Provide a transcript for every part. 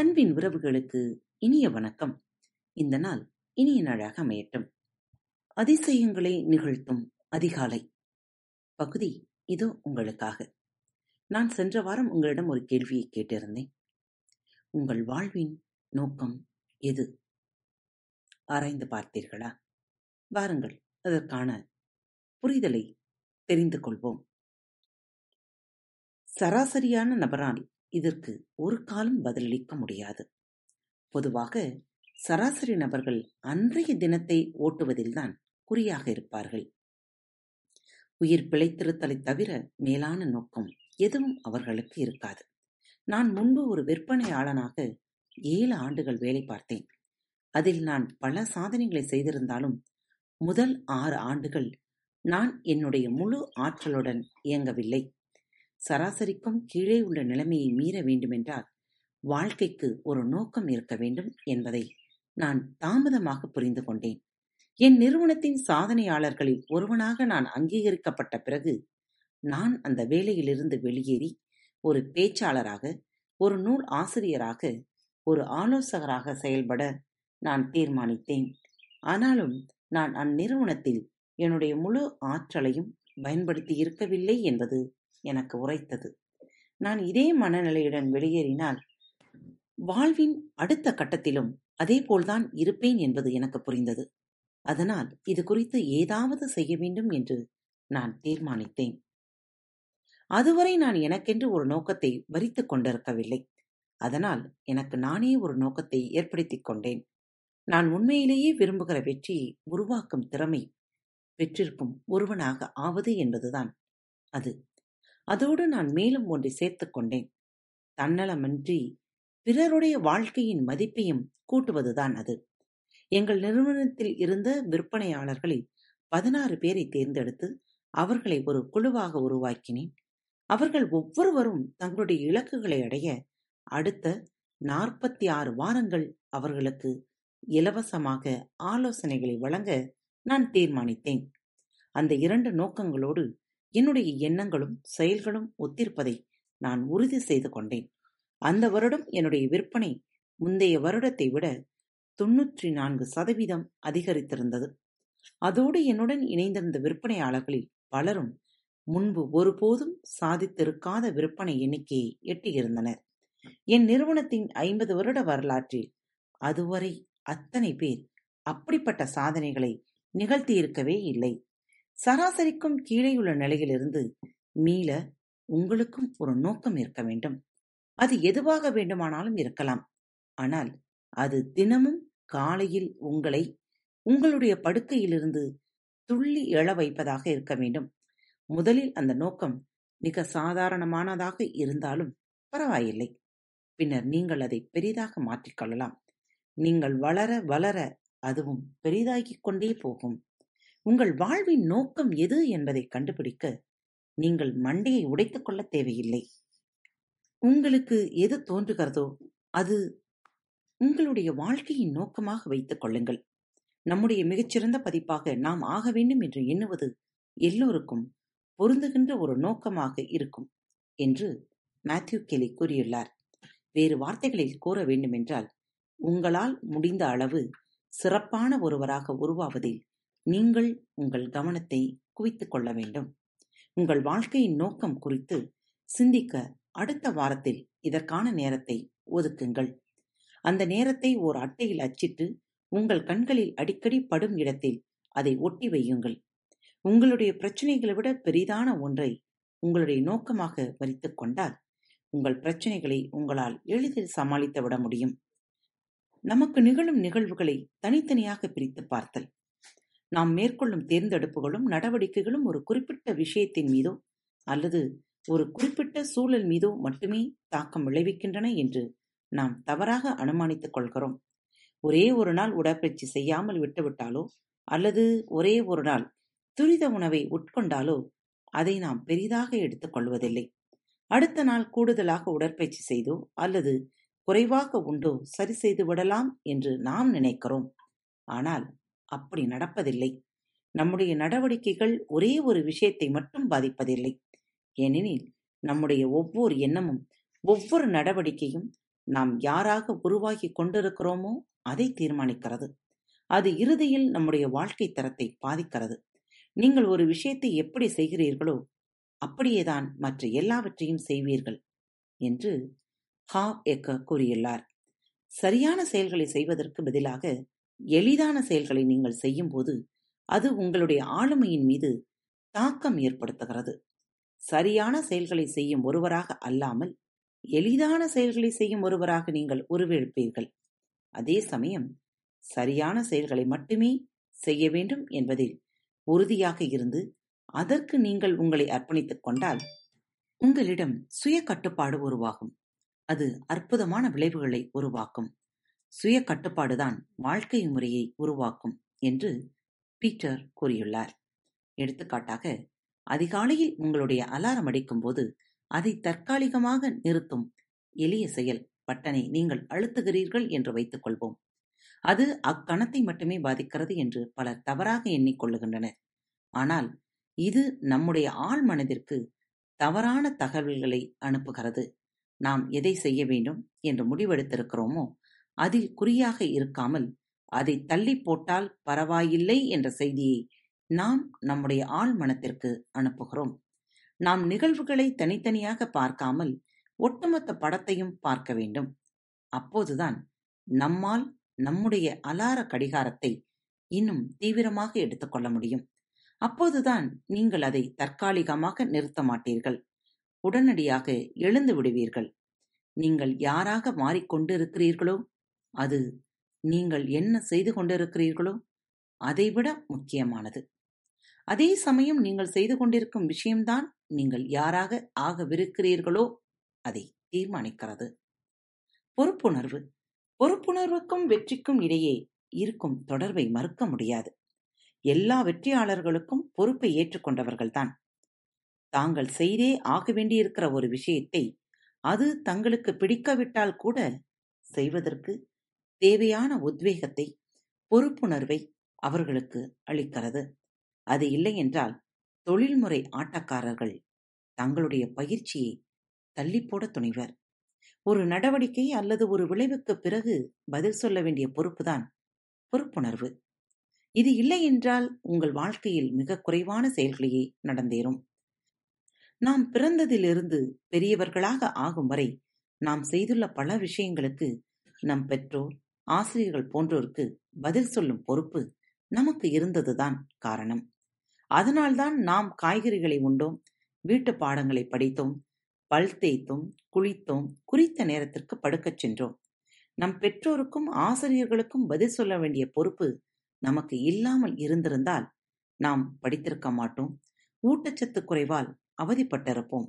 அன்பின் உறவுகளுக்கு இனிய வணக்கம். இந்த நாள் இனிய நாளாக அமையட்டும். அதிசயங்களை நிகழ்த்தும் அதிகாலை. பகுதி இதோ உங்களுக்காக. நான் சென்ற வாரம் உங்களிடம் ஒரு கேள்வியை கேட்டிருந்தேன். உங்கள் வாழ்வின் நோக்கம் எது? ஆராய்ந்து பார்த்தீர்களா? வாருங்கள் அதற்கான புரிதலை தெரிந்து கொள்வோம். சராசரியான நபரால் இதற்கு ஒரு காலம் பதிலளிக்க முடியாது. பொதுவாக சராசரி நபர்கள் அன்றைய தினத்தை ஓட்டுவதில்தான் குறியாக இருப்பார்கள். உயிர் பிழைத்திருத்தலை தவிர மேலான நோக்கம் எதுவும் அவர்களுக்கு இருக்காது. நான் முன்பு ஒரு விற்பனையாளனாக ஏழு ஆண்டுகள் வேலை பார்த்தேன். அதில் நான் பல சாதனைகளை செய்திருந்தாலும் முதல் ஆறு ஆண்டுகள் நான் என்னுடைய முழு ஆற்றலுடன் இயங்கவில்லை. சராசரிக்கும் கீழே உள்ள நிலைமையை மீற வேண்டுமென்றால் வாழ்க்கைக்கு ஒரு நோக்கம் இருக்க வேண்டும் என்பதை நான் தாமதமாக புரிந்து கொண்டேன். என் நிறுவனத்தின் சாதனையாளர்களில் ஒருவனாக நான் அங்கீகரிக்கப்பட்ட பிறகு நான் அந்த வேலையிலிருந்து வெளியேறி ஒரு பேச்சாளராக ஒரு நூல் ஆசிரியராக ஒரு ஆலோசகராக செயல்பட நான் தீர்மானித்தேன். ஆனாலும் நான் அந்நிறுவனத்தில் என்னுடைய முழு ஆற்றலையும் பயன்படுத்தி இருக்கவில்லை என்பது எனக்கு உரைத்தது. நான் இதே மனநிலையுடன் வெளியேறினால் வாழ்வின் அடுத்த கட்டத்திலும் அதேபோல்தான் இருப்பேன் என்பது எனக்கு புரிந்தது. அதனால் இது குறித்து ஏதாவது செய்ய வேண்டும் என்று நான் தீர்மானித்தேன். அதுவரை நான் எனக்கென்று ஒரு நோக்கத்தை வரித்துக் கொண்டிருக்கவில்லை. அதனால் எனக்கு நானே ஒரு நோக்கத்தை ஏற்படுத்திக் கொண்டேன். நான் உண்மையிலேயே விரும்புகிற வெற்றியை உருவாக்கும் திறமை பெற்றிருக்கும் ஒருவனாக ஆவது என்பதுதான். அது அதோடு நான் மேலும் ஒன்றை சேர்த்துக் கொண்டேன். தன்னலமின்றி பிறருடைய வாழ்க்கையின் மதிப்பையும் கூட்டுவதுதான் அது. எங்கள் நிறுவனத்தில் இருந்த விற்பனையாளர்களில் பதினாறு பேரை தேர்ந்தெடுத்து அவர்களை ஒரு குழுவாக உருவாக்கினேன். அவர்கள் ஒவ்வொருவரும் தங்களுடைய இலக்குகளை அடைய அடுத்த நாற்பத்தி ஆறு வாரங்கள் அவர்களுக்கு இலவசமாக ஆலோசனைகளை வழங்க நான் தீர்மானித்தேன். அந்த இரண்டு நோக்கங்களோடு என்னுடைய எண்ணங்களும் செயல்களும் ஒத்திருப்பதை நான் உறுதி செய்து கொண்டேன். அந்த வருடம் என்னுடைய விற்பனை முந்தைய வருடத்தை விட தொன்னூற்றி நான்கு சதவீதம் அதிகரித்திருந்தது. அதோடு என்னுடன் இணைந்திருந்த விற்பனையாளர்களில் பலரும் முன்பு ஒருபோதும் சாதித்திருக்காத விற்பனை எண்ணிக்கையை எட்டியிருந்தனர். என் நிறுவனத்தின் ஐம்பது வருட வரலாற்றில் அதுவரை அத்தனை பேர் அப்படிப்பட்ட சாதனைகளை நிகழ்த்தியிருக்கவே இல்லை. சராசரிக்கும் கீழேயுள்ள நிலையிலிருந்து மீள உங்களுக்கும் ஒரு நோக்கம் இருக்க வேண்டும். அது எதுவாக வேண்டுமானாலும் இருக்கலாம். ஆனால் அது தினமும் காலையில் உங்களை உங்களுடைய படுக்கையிலிருந்து துள்ளி எழ வைப்பதாக இருக்க வேண்டும். முதலில் அந்த நோக்கம் மிக சாதாரணமானதாக இருந்தாலும் பரவாயில்லை. பின்னர் நீங்கள் அதை பெரிதாக மாற்றிக்கொள்ளலாம் நீங்கள் வளர வளர அதுவும் பெரிதாகிக் கொண்டே போகும். உங்கள் வாழ்வின் நோக்கம் எது என்பதை கண்டுபிடிக்க நீங்கள் மண்டையை உடைத்துக் கொள்ள தேவையில்லை. உங்களுக்கு எது தோன்றுகிறதோ அது உங்களுடைய வாழ்க்கையின் நோக்கமாக வைத்துக் கொள்ளுங்கள். நம்முடைய மிகச்சிறந்த பதிப்பாக நாம் ஆக வேண்டும் என்று எண்ணுவது எல்லோருக்கும் பொருந்துகின்ற ஒரு நோக்கமாக இருக்கும் என்று மேத்யூ கெலி கூறியுள்ளார். வேறு வார்த்தைகளில் கூற வேண்டுமென்றால் உங்களால் முடிந்த அளவு சிறப்பான ஒருவராக உருவாவதில் நீங்கள் உங்கள் கவனத்தை குவித்துக் கொள்ள வேண்டும். உங்கள் வாழ்க்கையின் நோக்கம் குறித்து சிந்திக்க அடுத்த வாரத்தில் இதற்கான நேரத்தை ஒதுக்குங்கள். அந்த நேரத்தை ஓர் அட்டையில் அச்சிட்டு உங்கள் கண்களில் அடிக்கடி படும் இடத்தில் அதை ஒட்டி வையுங்கள். உங்களுடைய பிரச்சனைகளை விட பெரிதான ஒன்றை உங்களுடைய நோக்கமாக வரித்து கொண்டால் உங்கள் பிரச்சனைகளை உங்களால் எளிதில் சமாளித்து விட முடியும். நமக்கு நிகழும் நிகழ்வுகளை தனித்தனியாக பிரித்து பார்த்தல். நாம் மேற்கொள்ளும் தேர்ந்தெடுப்புகளும் நடவடிக்கைகளும் ஒரு குறிப்பிட்ட விஷயத்தின் மீதோ அல்லது ஒரு குறிப்பிட்ட சூழல் மீதோ மட்டுமே தாக்கம் விளைவிக்கின்றன என்று நாம் தவறாக அனுமானித்துக் கொள்கிறோம். ஒரே ஒரு நாள் உடற்பயிற்சி செய்யாமல் விட்டுவிட்டாலோ அல்லது ஒரே ஒரு நாள் துரித உணவை உட்கொண்டாலோ அதை நாம் பெரிதாக எடுத்துக் கொள்வதில்லை. அடுத்த நாள் கூடுதலாக உடற்பயிற்சி செய்தோ அல்லது குறைவாக உண்டோ சரி செய்து விடலாம் என்று நாம் நினைக்கிறோம். ஆனால் அப்படி நடப்பதில்லை. நம்முடைய நடவடிக்கைகள் ஒரே ஒரு விஷயத்தை மட்டும் பாதிப்பதில்லை. ஏனெனில் நம்முடைய ஒவ்வொரு எண்ணமும் ஒவ்வொரு நடவடிக்கையும் நாம் யாராக உருவாகி கொண்டிருக்கிறோமோ அதை தீர்மானிக்கிறது. அது இறுதியில் நம்முடைய வாழ்க்கை தரத்தை பாதிக்கிறது. நீங்கள் ஒரு விஷயத்தை எப்படி செய்கிறீர்களோ அப்படியேதான் மற்ற எல்லாவற்றையும் செய்வீர்கள் என்று ஹா எக்க கூறியுள்ளார். சரியான செயல்களை செய்வதற்கு பதிலாக எளிதான செயல்களை நீங்கள் செய்யும்போது அது உங்களுடைய ஆளுமையின் மீது தாக்கம் ஏற்படுத்துகிறது. சரியான செயல்களை செய்யும் ஒருவராக அல்லாமல் எளிதான செயல்களை செய்யும் ஒருவராக நீங்கள் உருவெடுப்பீர்கள். அதே சமயம் சரியான செயல்களை மட்டுமே செய்ய வேண்டும் என்பதில் உறுதியாக இருந்து அதற்கு நீங்கள் உங்களை அர்ப்பணித்துக் கொண்டால் உங்களிடம் சுய கட்டுப்பாடு உருவாகும். அது அற்புதமான விளைவுகளை உருவாக்கும். சுய கட்டுப்பாடுதான் வாழ்க்கை முறையை உருவாக்கும் என்று பீட்டர் கூறியுள்ளார். எடுத்துக்காட்டாக அதிகாலையில் உங்களுடைய அலாரம் அடிக்கும் போது அதை தற்காலிகமாக நிறுத்தும் எளிய செயல் பட்டனை நீங்கள் அழுத்துகிறீர்கள் என்று வைத்துக் கொள்வோம். அது அக்கணத்தை மட்டுமே பாதிக்கிறது என்று பலர் தவறாக எண்ணிக்கொள்ளுகின்றனர் ஆனால் இது நம்முடைய ஆழ் மனதிற்கு தவறான தகவல்களை அனுப்புகிறது. நாம் எதை செய்ய வேண்டும் என்று முடிவெடுத்திருக்கிறோமோ அதில் குறியாக இருக்காமல் அதை தள்ளி போட்டால் பரவாயில்லை என்ற செய்தியை நாம் நம்முடைய ஆள் மனத்திற்கு அனுப்புகிறோம். நாம் நிகழ்வுகளை தனித்தனியாக பார்க்காமல் ஒட்டுமொத்த படத்தையும் பார்க்க வேண்டும். அப்போதுதான் நம்மால் நம்முடைய அலார கடிகாரத்தை இன்னும் தீவிரமாக எடுத்துக்கொள்ள முடியும். அப்போதுதான் நீங்கள் அதை தற்காலிகமாக நிறுத்த மாட்டீர்கள். உடனடியாக எழுந்து விடுவீர்கள். நீங்கள் யாராக மாறிக்கொண்டிருக்கிறீர்களோ அது நீங்கள் என்ன செய்து கொண்டிருக்கிறீர்களோ அதைவிட முக்கியமானது. அதே சமயம் நீங்கள் செய்து கொண்டிருக்கும் விஷயம்தான் நீங்கள் யாராக ஆகவிருக்கிறீர்களோ அதை தீர்மானிக்கிறது. பொறுப்புணர்வு. பொறுப்புணர்வுக்கும் வெற்றிக்கும் இடையே இருக்கும் தொடர்பை மறுக்க முடியாது. எல்லா வெற்றியாளர்களுக்கும் பொறுப்பை ஏற்றுக்கொண்டவர்கள்தான் தாங்கள் செய்தே ஆக வேண்டியிருக்கிற ஒரு விஷயத்தை அது தங்களுக்கு பிடிக்காவிட்டால் கூட செய்வதற்கு தேவையான உத்வேகத்தை பொறுப்புணர்வை அவர்களுக்கு அளிக்கிறது. அது இல்லை என்றால் தொழில்முறை ஆட்டக்காரர்கள் தங்களுடைய பயிற்சியை தள்ளிப்போட துணிவர். ஒரு நடவடிக்கை அல்லது ஒரு விளைவுக்கு பிறகு பதில் சொல்ல வேண்டிய பொறுப்புதான் பொறுப்புணர்வு. இது இல்லை என்றால் உங்கள் வாழ்க்கையில் மிக குறைவான செயல்களையே நடந்தேறும். நாம் பிறந்ததிலிருந்து பெரியவர்களாக ஆகும் வரை நாம் செய்துள்ள பல விஷயங்களுக்கு நம் பெற்றோர் ஆசிரியர்கள் போன்றோருக்கு பதில் சொல்லும் பொறுப்பு நமக்கு இருந்ததுதான் காரணம். அதனால்தான் நாம் காய்கறிகளை உண்டோம் வீட்டு பாடங்களை படித்தோம் பல் தேய்த்தோம் குளித்தோம் குறித்த நேரத்திற்கு படுக்கச் சென்றோம். நம் பெற்றோருக்கும் ஆசிரியர்களுக்கும் பதில் சொல்ல வேண்டிய பொறுப்பு நமக்கு இல்லாமல் இருந்திருந்தால் நாம் படித்திருக்க மாட்டோம் ஊட்டச்சத்து குறைவால் அவதிப்பட்டிருப்போம்.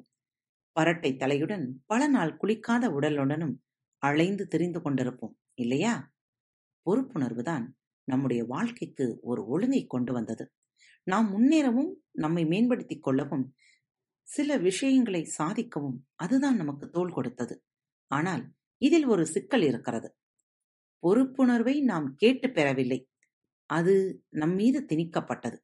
பரட்டை தலையுடன் பல நாள் குளிக்காத உடலுடனும் அலைந்து தெரிந்து கொண்டிருப்போம். இல்லையா? பொறுப்புணர்வு தான் நம்முடைய வாழ்க்கைக்கு ஒரு ஒழுங்கை கொண்டு வந்தது. நாம் முன்னேறவும் நம்மை மேம்படுத்திக் கொள்ளவும் சில விஷயங்களை சாதிக்கவும் அதுதான் நமக்கு தோல் கொடுத்தது. ஆனால் இதில் ஒரு சிக்கல் இருக்கிறது. பொறுப்புணர்வை நாம் கேட்டு பெறவில்லை. அது நம் மீது திணிக்கப்பட்டது.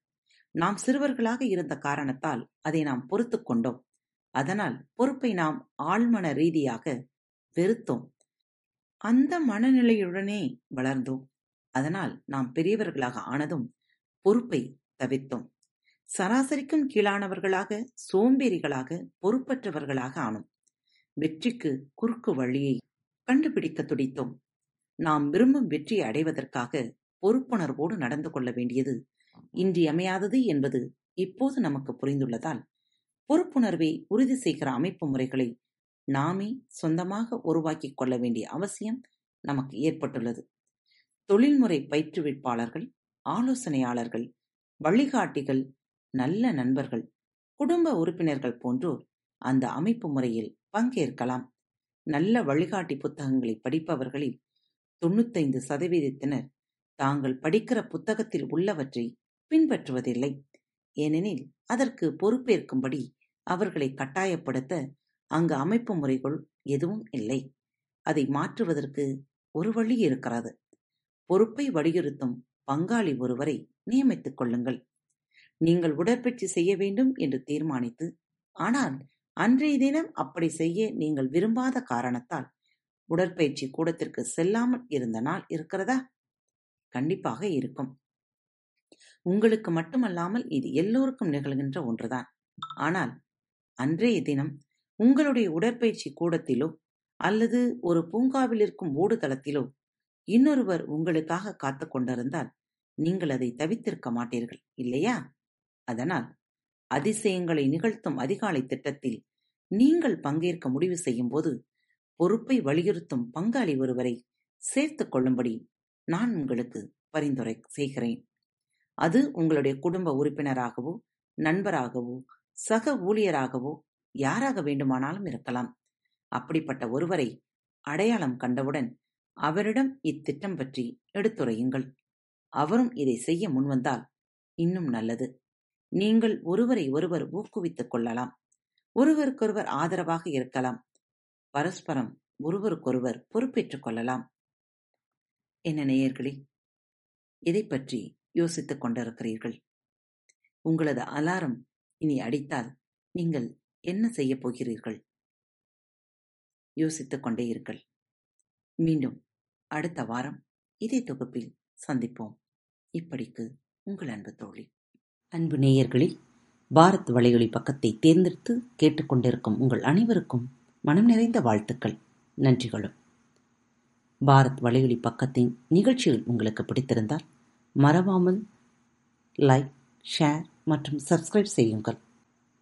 நாம் சிறுவர்களாக இருந்த காரணத்தால் அதை நாம் பொறுத்து கொண்டோம். அதனால் பொறுப்பை நாம் ஆழ்மன ரீதியாக வெறுத்தோம். அந்த மனநிலையுடனே வளர்ந்தோம். அதனால் நாம் பெரியவர்களாக ஆனதும் பொறுப்பை தவிர்த்தோம். சராசரிக்கும் கீழானவர்களாக சோம்பேறிகளாக பொறுப்பற்றவர்களாக ஆனோம். வெற்றிக்கு குறுக்கு வழியை கண்டுபிடிக்க துடித்தோம். நாம் விரும்பும் வெற்றியை அடைவதற்காக பொறுப்புணர்வோடு நடந்து கொள்ள வேண்டியது இன்றியமையாதது என்பது இப்போது நமக்கு புரிந்துள்ளதால் பொறுப்புணர்வை உறுதி செய்கிற அமைப்பு முறைகளை நாமே சொந்தமாக உருவாக்கிக் கொள்ள வேண்டிய அவசியம் நமக்கு ஏற்பட்டுள்ளது. தொழில்முறை பயிற்றுவிப்பாளர்கள் ஆலோசனையாளர்கள் வழிகாட்டிகள் நல்ல நண்பர்கள் குடும்ப உறுப்பினர்கள் போன்றோர் அந்த அமைப்பு முறையில் பங்கேற்கலாம். நல்ல வழிகாட்டி புத்தகங்களை படிப்பவர்களில் தொண்ணூத்தைந்து சதவீதத்தினர் தாங்கள் படிக்கிற புத்தகத்தில் உள்ளவற்றை பின்பற்றுவதில்லை. ஏனெனில் அதற்கு பொறுப்பேற்கும்படி அவர்களை கட்டாயப்படுத்த அங்கு அமைப்பு முறைகள் எதுவும் இல்லை. அதை மாற்றுவதற்கு ஒரு வழி இருக்கிறது. பொறுப்பை வலியுறுத்தும் பங்காளி ஒருவரை நியமித்துக் கொள்ளுங்கள். நீங்கள் உடற்பயிற்சி செய்ய வேண்டும் என்று தீர்மானித்து ஆனால் அன்றைய தினம் அப்படி செய்ய நீங்கள் விரும்பாத காரணத்தால் உடற்பயிற்சி கூடத்திற்கு செல்லாமல் இருந்த நாள் இருக்கிறதா? கண்டிப்பாக இருக்கும். உங்களுக்கு மட்டுமல்லாமல் இது எல்லோருக்கும் நிகழ்கின்ற ஒன்றுதான். ஆனால் அன்றைய தினம் உங்களுடைய உடற்பயிற்சி கூடத்திலோ அல்லது ஒரு பூங்காவில் இருக்கும் ஓடுதளத்திலோ இன்னொருவர் உங்களுக்காக காத்து கொண்டிருந்தால் நீங்கள் அதை தவித்திருக்க மாட்டீர்கள் இல்லையா? அதனால் அதிசயங்களை நிகழ்த்தும் அதிகாலை திட்டத்தில் நீங்கள் பங்கேற்க முடிவு செய்யும் போது பொறுப்பை வலியுறுத்தும் பங்காளி ஒருவரை சேர்த்துக் கொள்ளும்படி நான் உங்களுக்கு பரிந்துரை செய்கிறேன். அது உங்களுடைய குடும்ப உறுப்பினராகவோ நண்பராகவோ சக ஊழியராகவோ யாராக வேண்டுமானாலும் இருக்கலாம். அப்படிப்பட்ட ஒருவரை அடையாளம் கண்டவுடன் அவரிடம் இத்திட்டம் பற்றி எடுத்துரையுங்கள். அவரும் இதை செய்ய முன்வந்தால் இன்னும் நல்லது. நீங்கள் ஒருவரை ஒருவர் ஊக்குவித்துக் கொள்ளலாம். ஒருவருக்கொருவர் ஆதரவாக இருக்கலாம். பரஸ்பரம் ஒருவருக்கொருவர் பொறுப்பேற்றுக் கொள்ளலாம். என்ன நேயர்களே இதை பற்றி யோசித்துக் கொண்டிருக்கிறீர்கள். உங்களது அலாரம் இனி அடித்தால் நீங்கள் என்ன செய்யப் போகிறீர்கள்? யோசித்துக் கொண்டே இருங்கள். மீண்டும் அடுத்த வாரம் இதே தொகுப்பில் சந்திப்போம். இப்படிக்கு உங்கள் அன்பு தோழி. அன்பு நேயர்களில் பாரத் வலையொலி பக்கத்தை தேர்ந்தெடுத்து கேட்டுக்கொண்டிருக்கும் உங்கள் அனைவருக்கும் மனம் நிறைந்த வாழ்த்துக்கள். நன்றிகளும். பாரத் வலையொலி பக்கத்தின் நிகழ்ச்சிகள் உங்களுக்கு பிடித்திருந்தால் மறவாமல் லைக் ஷேர் மற்றும் சப்ஸ்கிரைப் செய்யுங்கள்.